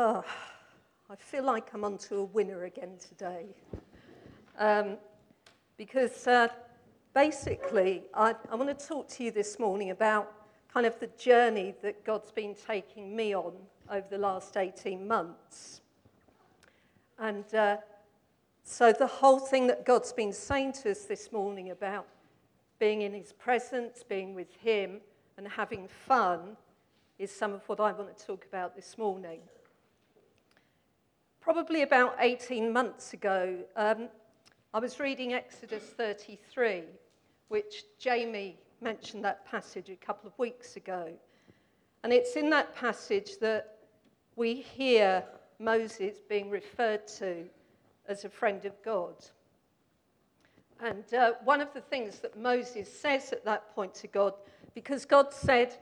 Oh, I feel like I'm onto a winner again today. Um, because uh, basically, I, I want to talk to you this morning about kind of the journey that God's been taking me on over the last 18 months. And uh, so, the whole thing that God's been saying to us this morning about being in His presence, being with Him, and having fun is some of what I want to talk about this morning. Probably about 18 months ago, um, I was reading Exodus 33, which Jamie mentioned that passage a couple of weeks ago. And it's in that passage that we hear Moses being referred to as a friend of God. And uh, one of the things that Moses says at that point to God, because God said,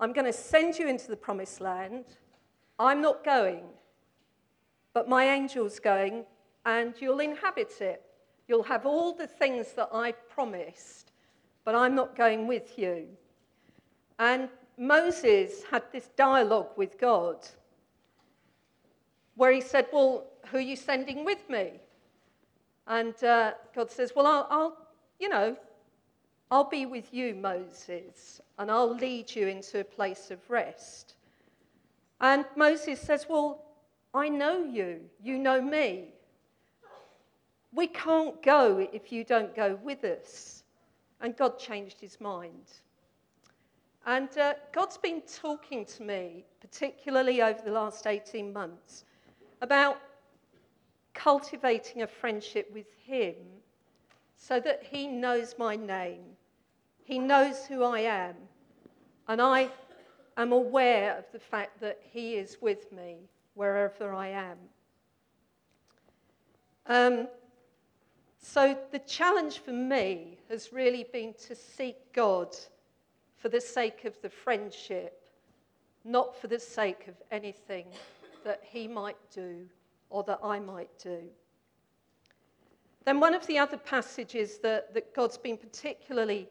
I'm going to send you into the promised land, I'm not going, but my angel's going, and you'll inhabit it. You'll have all the things that I promised, but I'm not going with you. And Moses had this dialogue with God where he said, Well, who are you sending with me? And uh, God says, Well, I'll, I'll, you know, I'll be with you, Moses, and I'll lead you into a place of rest. And Moses says, Well, I know you, you know me. We can't go if you don't go with us. And God changed his mind. And uh, God's been talking to me, particularly over the last 18 months, about cultivating a friendship with Him so that He knows my name, He knows who I am, and I am aware of the fact that He is with me wherever I am. Um, so, the challenge for me has really been to seek God for the sake of the friendship, not for the sake of anything that He might do or that I might do. Then, one of the other passages that, that God's been particularly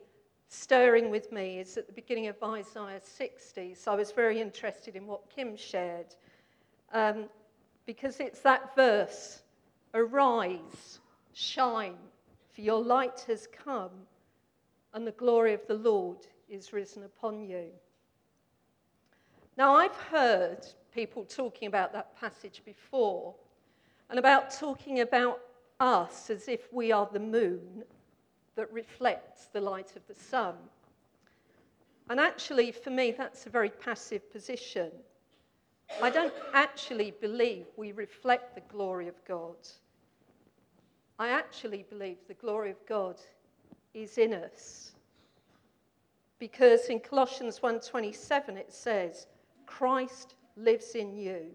stirring with me is at the beginning of Isaiah 60. So I was very interested in what Kim shared um, because it's that verse Arise, shine, for your light has come, and the glory of the Lord is risen upon you. Now, I've heard people talking about that passage before, and about talking about us as if we are the moon that reflects the light of the sun. And actually, for me, that's a very passive position. I don't actually believe we reflect the glory of God. I actually believe the glory of God is in us. Because in Colossians 1:27 it says, Christ lives in you,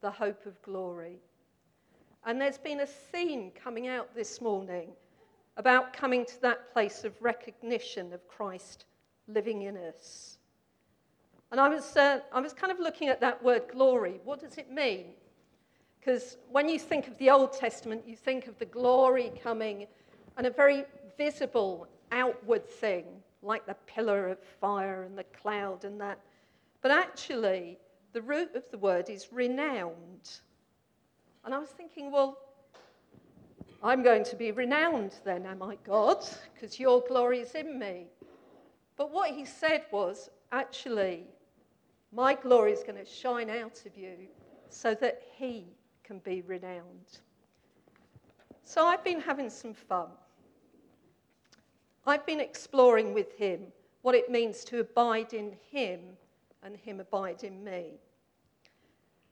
the hope of glory. And there's been a theme coming out this morning about coming to that place of recognition of Christ living in us. And I was, uh, I was kind of looking at that word glory. What does it mean? Because when you think of the Old Testament, you think of the glory coming and a very visible outward thing, like the pillar of fire and the cloud and that. But actually, the root of the word is renowned. And I was thinking, well, I'm going to be renowned then, am I, God? Because your glory is in me. But what he said was, actually, my glory is going to shine out of you so that he can be renowned. So I've been having some fun. I've been exploring with him what it means to abide in him and him abide in me.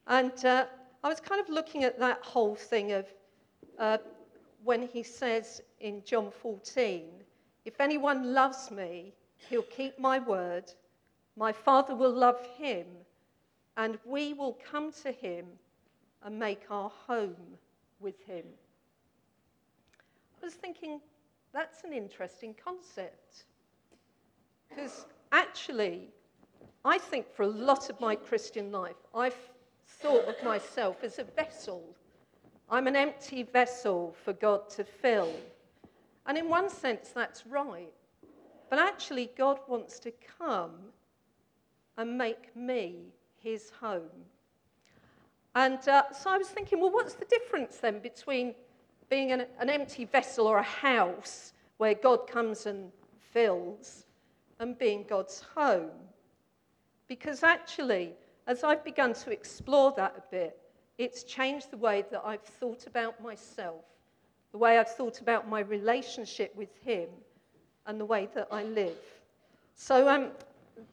And uh, I was kind of looking at that whole thing of uh, when he says in John 14, If anyone loves me, he'll keep my word. My Father will love him, and we will come to him and make our home with him. I was thinking, that's an interesting concept. Because actually, I think for a lot of my Christian life, I've thought of myself as a vessel. I'm an empty vessel for God to fill. And in one sense, that's right. But actually, God wants to come and make me his home. And uh, so I was thinking, well, what's the difference then between being an, an empty vessel or a house where God comes and fills and being God's home? Because actually, as I've begun to explore that a bit, it's changed the way that I've thought about myself, the way I've thought about my relationship with Him, and the way that I live. So, um,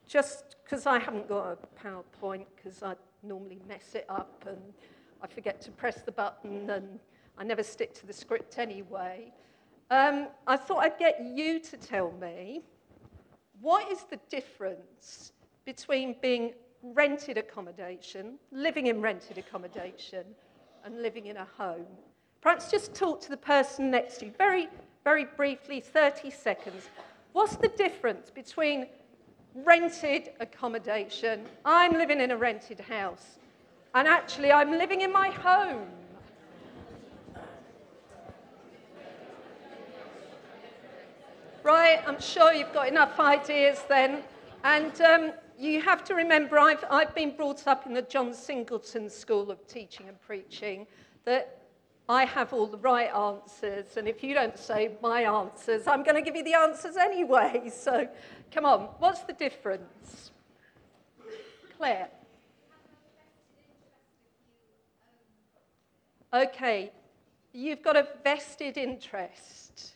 just because I haven't got a PowerPoint, because I normally mess it up and I forget to press the button and I never stick to the script anyway, um, I thought I'd get you to tell me what is the difference between being rented accommodation, living in rented accommodation, and living in a home. Perhaps just talk to the person next to you very, very briefly, 30 seconds. What's the difference between rented accommodation? I'm living in a rented house, and actually, I'm living in my home. Right, I'm sure you've got enough ideas then. And um, you have to remember, I've, I've been brought up in the John Singleton School of Teaching and Preaching, that I have all the right answers, and if you don't say my answers, I'm going to give you the answers anyway. So come on, what's the difference? Claire. Okay, you've got a vested interest.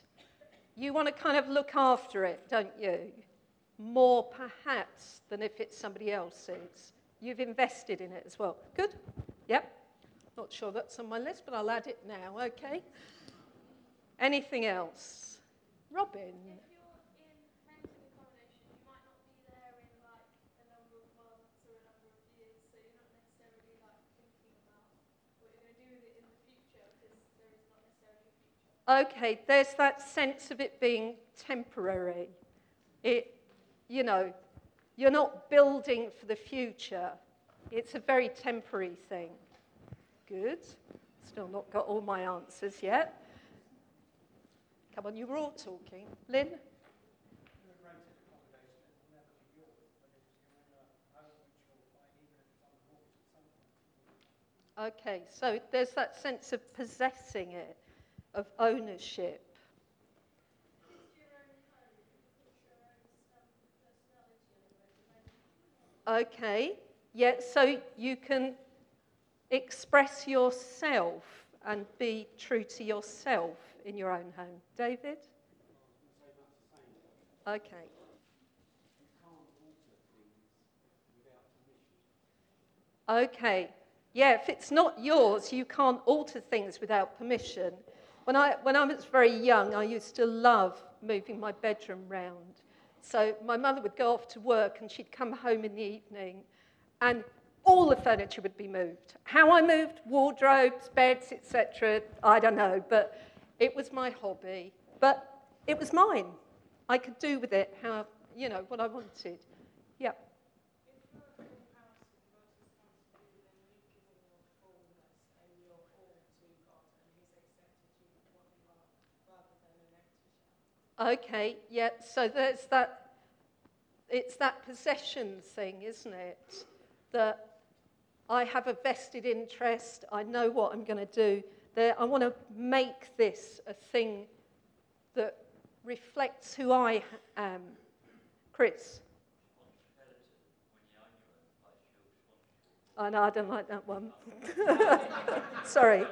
You want to kind of look after it, don't you? more perhaps than if it's somebody else's. You've invested in it as well. Good? Yep. Not sure that's on my list, but I'll add it now, okay? Anything else? Robin? Okay, there's that sense of it being temporary. It you know, you're not building for the future. It's a very temporary thing. Good. Still not got all my answers yet. Come on, you were all talking. Lynn? Okay, so there's that sense of possessing it, of ownership. Okay, yeah, so you can express yourself and be true to yourself in your own home. David? Okay. Okay. Yeah, if it's not yours, you can't alter things without permission. When I, when I was very young, I used to love moving my bedroom round. So my mother would go off to work and she'd come home in the evening and all the furniture would be moved. How I moved, wardrobes, beds, etc., I don't know, but it was my hobby. But it was mine. I could do with it how, you know, what I wanted. Yeah. Okay, yeah, so there's that, it's that possession thing, isn't it? That I have a vested interest, I know what I'm going to do. That I want to make this a thing that reflects who I am. Chris? Oh, no, I don't like that one. Sorry.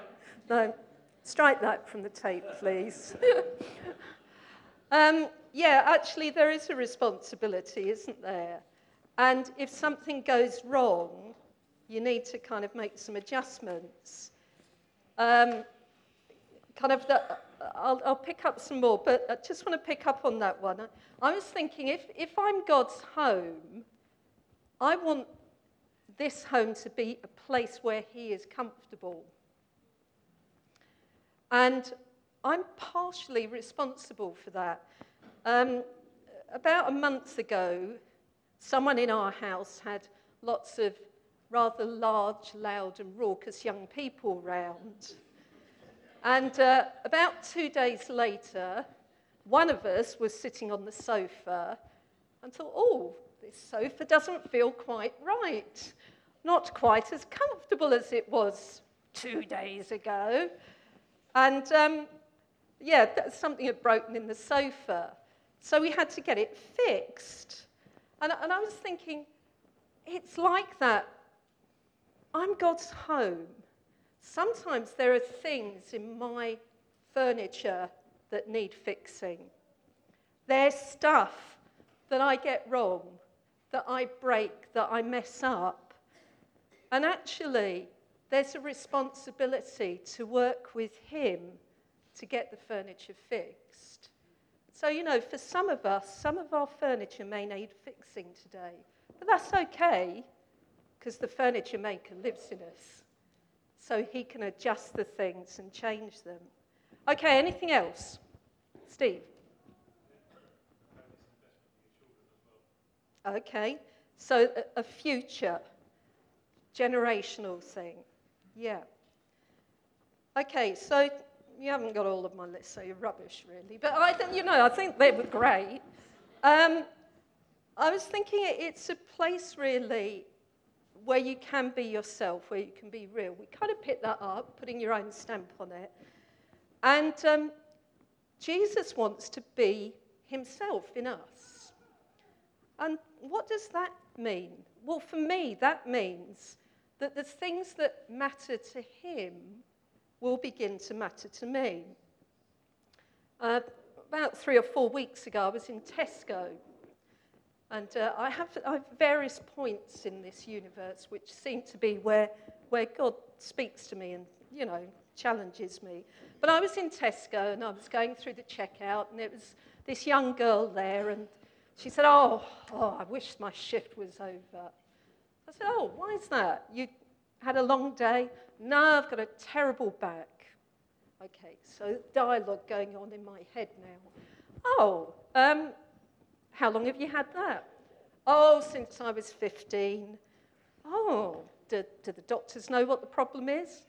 No, strike that from the tape, please. Um, yeah, actually, there is a responsibility, isn't there? And if something goes wrong, you need to kind of make some adjustments. Um, kind of the, I'll, I'll, pick up some more, but I just want to pick up on that one. I was thinking if, if I'm God's home, I want this home to be a place where He is comfortable. And I'm partially responsible for that. Um, about a month ago, someone in our house had lots of rather large, loud, and raucous young people round. And uh, about two days later, one of us was sitting on the sofa and thought, oh, this sofa doesn't feel quite right. Not quite as comfortable as it was two days ago. And um, yeah, something had broken in the sofa. So we had to get it fixed. And, and I was thinking, it's like that. I'm God's home. Sometimes there are things in my furniture that need fixing. There's stuff that I get wrong, that I break, that I mess up. And actually, there's a responsibility to work with Him to get the furniture fixed. So, you know, for some of us, some of our furniture may need fixing today. But that's okay, because the furniture maker lives in us. So he can adjust the things and change them. Okay, anything else? Steve? Okay, so a, future generational thing. Yeah. Okay, so you haven't got all of my list, so you're rubbish, really. But I think, you know, I think they were great. Um, I was thinking it's a place, really, where you can be yourself, where you can be real. We kind of pick that up, putting your own stamp on it. And um, Jesus wants to be himself in us. And what does that mean? Well, for me, that means that the things that matter to him will begin to matter to me. Uh, about three or four weeks ago, I was in Tesco. And uh, I, have, I have various points in this universe which seem to be where, where God speaks to me and, you know, challenges me. But I was in Tesco and I was going through the checkout, and it was this young girl there, and she said, Oh, oh I wish my shift was over. I said, Oh, why is that? You had a long day? No, I've got a terrible back. Okay, so dialogue going on in my head now. Oh, um, how long have you had that? Oh, since I was 15. Oh, do, do the doctors know what the problem is?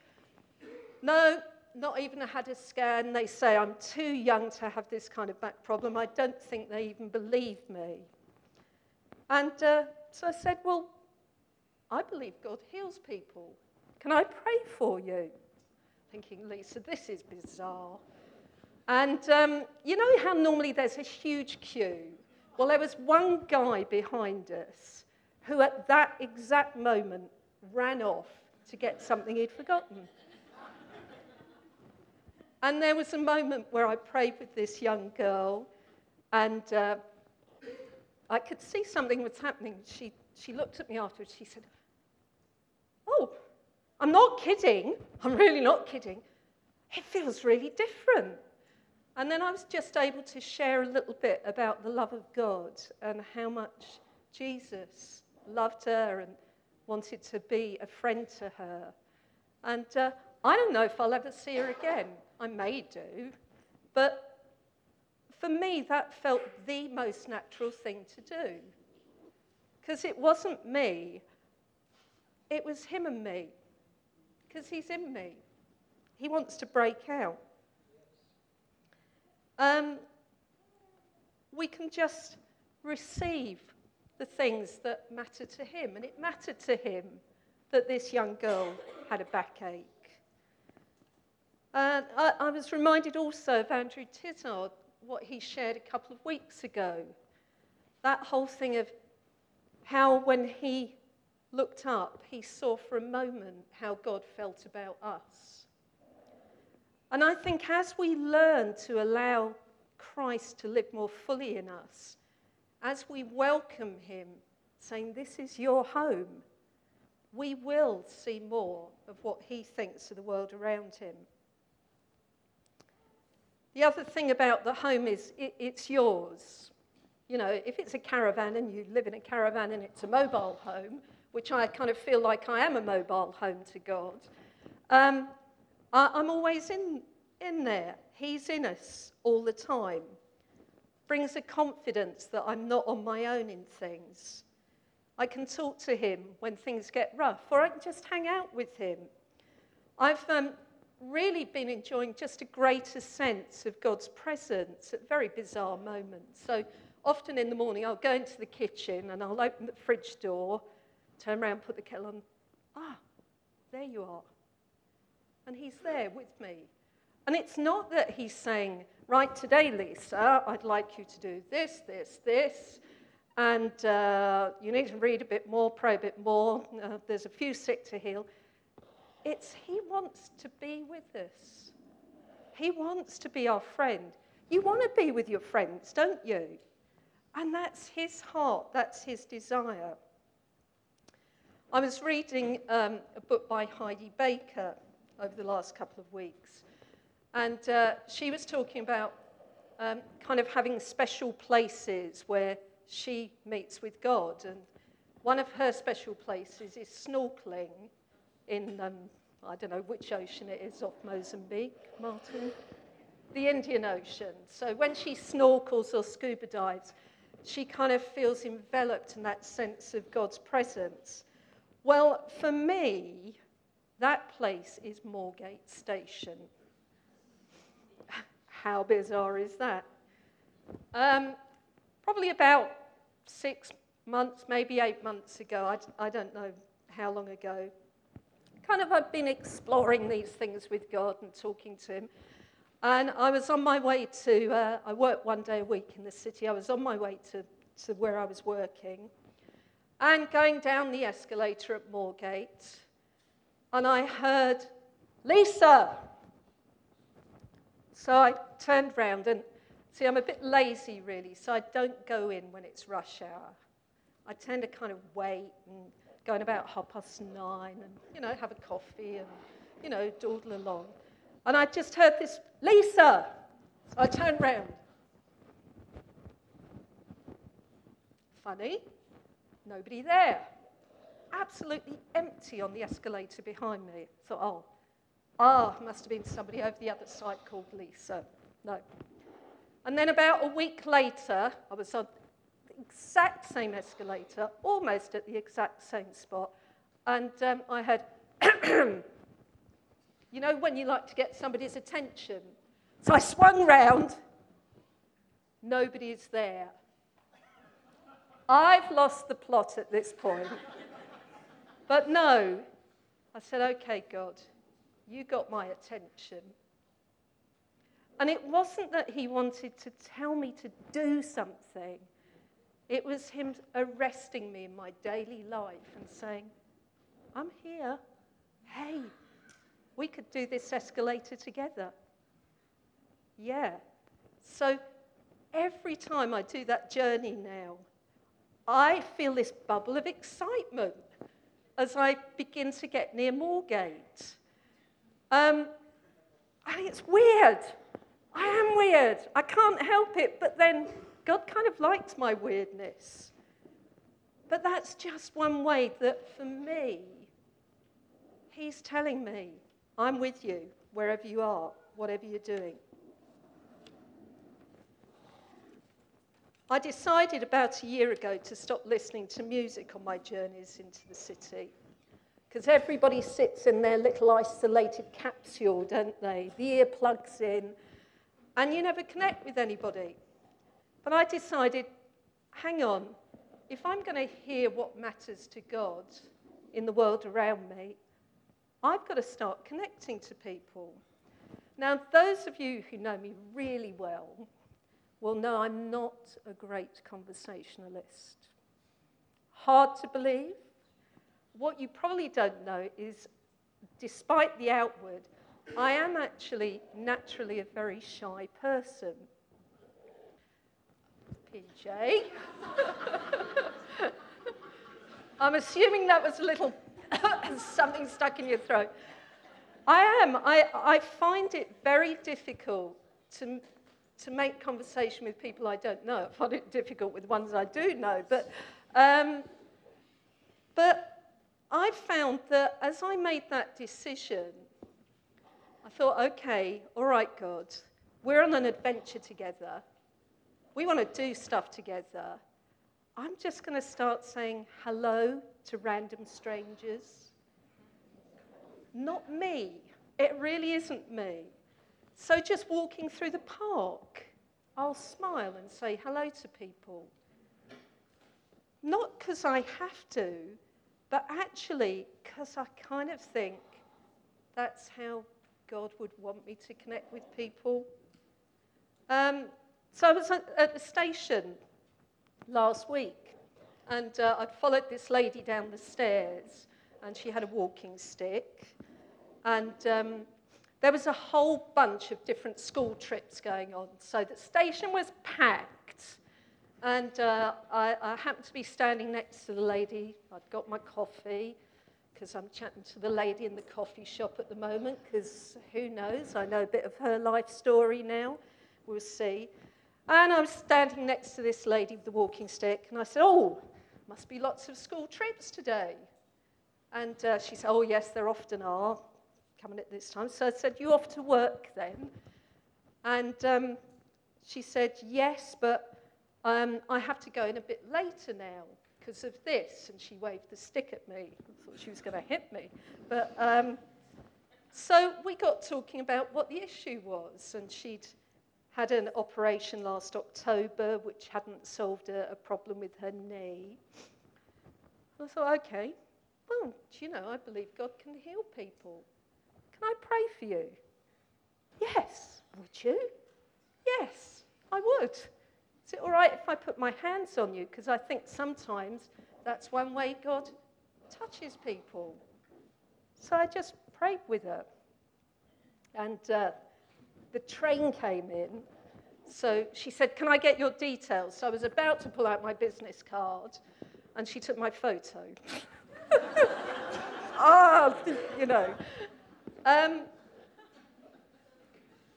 No, not even had a scan. They say I'm too young to have this kind of back problem. I don't think they even believe me. And uh, so I said, Well, I believe God heals people. Can I pray for you? Thinking, Lisa, this is bizarre. And um, you know how normally there's a huge queue? Well, there was one guy behind us who, at that exact moment, ran off to get something he'd forgotten. and there was a moment where I prayed with this young girl, and uh, I could see something was happening. She, she looked at me afterwards. She said, Oh, I'm not kidding. I'm really not kidding. It feels really different. And then I was just able to share a little bit about the love of God and how much Jesus loved her and wanted to be a friend to her. And uh, I don't know if I'll ever see her again. I may do. But for me, that felt the most natural thing to do. Because it wasn't me, it was him and me because he's in me. He wants to break out. Um, we can just receive the things that matter to him. And it mattered to him that this young girl had a backache. And I, I was reminded also of Andrew Tizard, what he shared a couple of weeks ago. That whole thing of how, when he looked up, he saw for a moment how God felt about us. And I think as we learn to allow Christ to live more fully in us, as we welcome him, saying, This is your home, we will see more of what he thinks of the world around him. The other thing about the home is it, it's yours. You know, if it's a caravan and you live in a caravan and it's a mobile home, which I kind of feel like I am a mobile home to God, um, I, I'm always in, in there. He's in us all the time. Brings a confidence that I'm not on my own in things. I can talk to him when things get rough, or I can just hang out with him. I've um, really been enjoying just a greater sense of God's presence at very bizarre moments. So often in the morning, I'll go into the kitchen and I'll open the fridge door turn around, put the kettle on. Ah, there you are. And He's there with me. And it's not that He's saying, right, today, Lisa, I'd like you to do this, this, this. And uh, you need to read a bit more, pray a bit more. Uh, there's a few sick to heal. It's He wants to be with us. He wants to be our friend. You want to be with your friends, don't you? And that's his heart, that's his desire. I was reading um, a book by Heidi Baker over the last couple of weeks, and uh, she was talking about um, kind of having special places where she meets with God. And one of her special places is snorkeling in, um, I don't know which ocean it is off Mozambique, Martin? The Indian Ocean. So when she snorkels or scuba dives, she kind of feels enveloped in that sense of God's presence. Well, for me, that place is Moorgate Station. How bizarre is that? Um, probably about six months, maybe eight months ago, I, I don't know how long ago, kind of I've been exploring these things with God and talking to Him. And I was on my way to, uh, I work one day a week in the city. I was on my way to, to where I was working and going down the escalator at Moorgate. And I heard, Lisa! So I turned round and see, I'm a bit lazy really, so I don't go in when it's rush hour. I tend to kind of wait and go in about half past nine and, you know, have a coffee and, you know, dawdle along. And I just heard this, Lisa! So I turned round. Funny, nobody there. Absolutely empty on the escalator behind me. Thought, oh, ah, must have been somebody over the other side called Lisa. No. And then about a week later, I was on the exact same escalator, almost at the exact same spot, and um, I had You know, when you like to get somebody's attention. So I swung round. Nobody is there. I've lost the plot at this point. But no, I said, okay, God, you got my attention. And it wasn't that he wanted to tell me to do something, it was him arresting me in my daily life and saying, I'm here. Hey, we could do this escalator together. Yeah. So every time I do that journey now, I feel this bubble of excitement as I begin to get near Moorgate. Um, it's weird. I am weird. I can't help it. But then God kind of liked my weirdness. But that's just one way that for me, He's telling me I'm with you wherever you are, whatever you're doing. I decided about a year ago to stop listening to music on my journeys into the city. Because everybody sits in their little isolated capsule, don't they? The ear plugs in, and you never connect with anybody. But I decided hang on, if I'm going to hear what matters to God in the world around me, I've got to start connecting to people. Now, those of you who know me really well will no, I'm not a great conversationalist. Hard to believe. What you probably don't know is, despite the outward, I am actually naturally a very shy person. PJ. I'm assuming that was a little something stuck in your throat. I am. I, I find it very difficult to, to make conversation with people I don't know. I find it difficult with ones I do know. But, um, but I found that as I made that decision, I thought, okay, all right, God, we're on an adventure together. We want to do stuff together. I'm just going to start saying hello to random strangers. Not me. It really isn't me. So just walking through the park, I'll smile and say hello to people. Not because I have to, but actually, because I kind of think that's how God would want me to connect with people. Um, so I was at the station last week, and uh, I'd followed this lady down the stairs, and she had a walking stick. And um, there was a whole bunch of different school trips going on. So the station was packed. And uh, I, I, happened to be standing next to the lady. I'd got my coffee because I'm chatting to the lady in the coffee shop at the moment because who knows? I know a bit of her life story now. We'll see. And I was standing next to this lady with the walking stick, and I said, Oh, must be lots of school trips today. And uh, she said, Oh, yes, there often are coming at this time. So I said, You off to work then? And um, she said, Yes, but um, I have to go in a bit later now because of this. And she waved the stick at me. I thought she was going to hit me. But um, so we got talking about what the issue was, and she'd had an operation last October which hadn't solved a, a problem with her knee. I thought, okay, well, you know, I believe God can heal people. Can I pray for you? Yes. Would you? Yes, I would. Is it all right if I put my hands on you? Because I think sometimes that's one way God touches people. So I just prayed with her. And uh, the train came in. So she said, Can I get your details? So I was about to pull out my business card, and she took my photo. ah, you know. Um,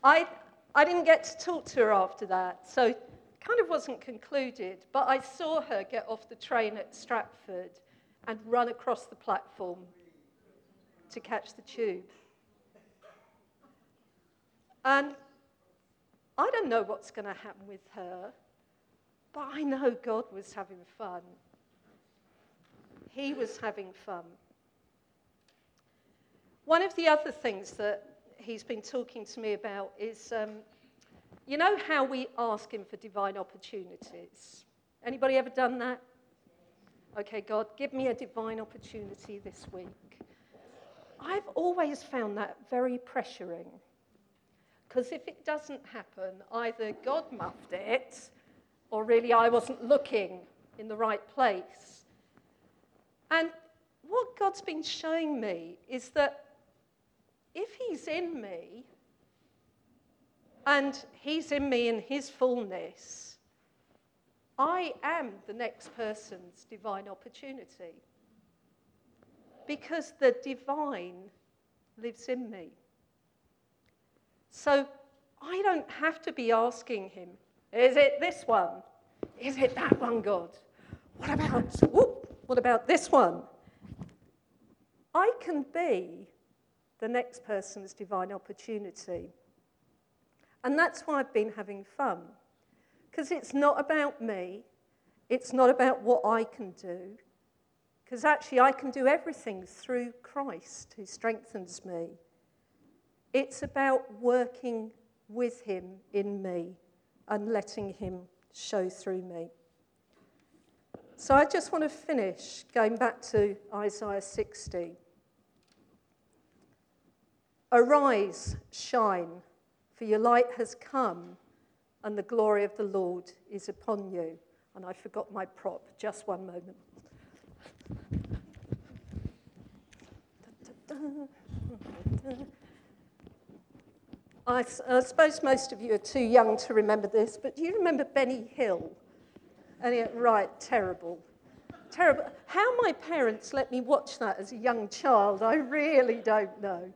I, I didn't get to talk to her after that, so kind of wasn't concluded. But I saw her get off the train at Stratford and run across the platform to catch the tube. And I don't know what's going to happen with her, but I know God was having fun. He was having fun. One of the other things that he's been talking to me about is um, you know how we ask him for divine opportunities? Anybody ever done that? Okay, God, give me a divine opportunity this week. I've always found that very pressuring. Because if it doesn't happen, either God muffed it, or really I wasn't looking in the right place. And what God's been showing me is that if He's in me, and He's in me in His fullness, I am the next person's divine opportunity. Because the divine lives in me. So I don't have to be asking him, is it this one? Is it that one, God? What about, whoop, what about this one? I can be the next person's divine opportunity. And that's why I've been having fun. Because it's not about me, it's not about what I can do. Because actually, I can do everything through Christ who strengthens me. It's about working with Him in me and letting Him show through me. So I just want to finish going back to Isaiah 60. Arise, shine, for your light has come, and the glory of the Lord is upon you. And I forgot my prop, just one moment. I, I, suppose most of you are too young to remember this, but do you remember Benny Hill? And right, terrible. Terrible. How my parents let me watch that as a young child, I really don't know.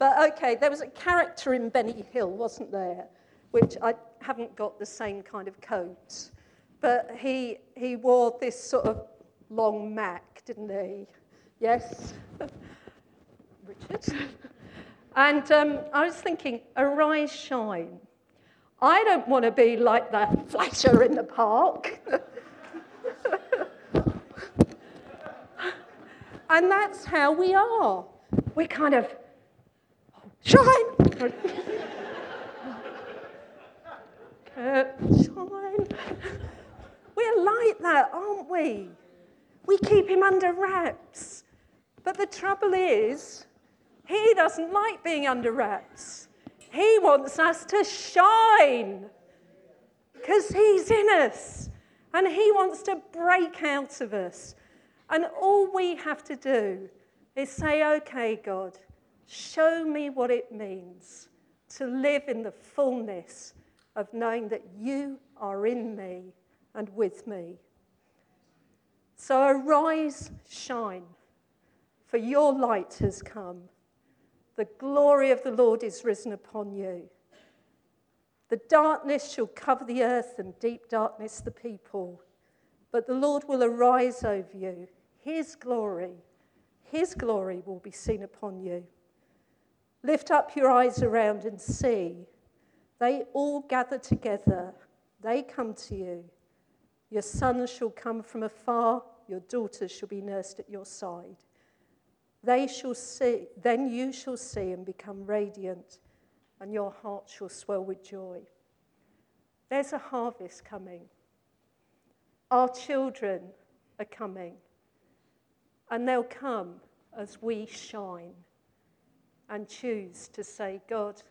But okay, there was a character in Benny Hill, wasn't there? Which I haven't got the same kind of coat. But he, he wore this sort of long mac, didn't he? Yes? Richard? And um, I was thinking, arise, shine. I don't want to be like that flasher in the park. and that's how we are. We kind of shine. shine. We're like that, aren't we? we keep him under wraps. But the trouble is, he doesn't like being under wraps. He wants us to shine because he's in us and he wants to break out of us. And all we have to do is say, okay, God, show me what it means to live in the fullness of knowing that you are in me and with me. So arise, shine, for your light has come. The glory of the Lord is risen upon you. The darkness shall cover the earth and deep darkness the people. But the Lord will arise over you. His glory, his glory will be seen upon you. Lift up your eyes around and see. They all gather together. They come to you. Your sons shall come from afar, your daughters shall be nursed at your side. They shall see, then you shall see and become radiant, and your heart shall swell with joy. There's a harvest coming. Our children are coming, and they'll come as we shine and choose to say, God,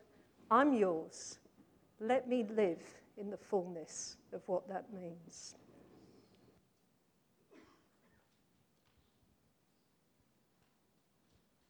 I'm yours. Let me live in the fullness of what that means.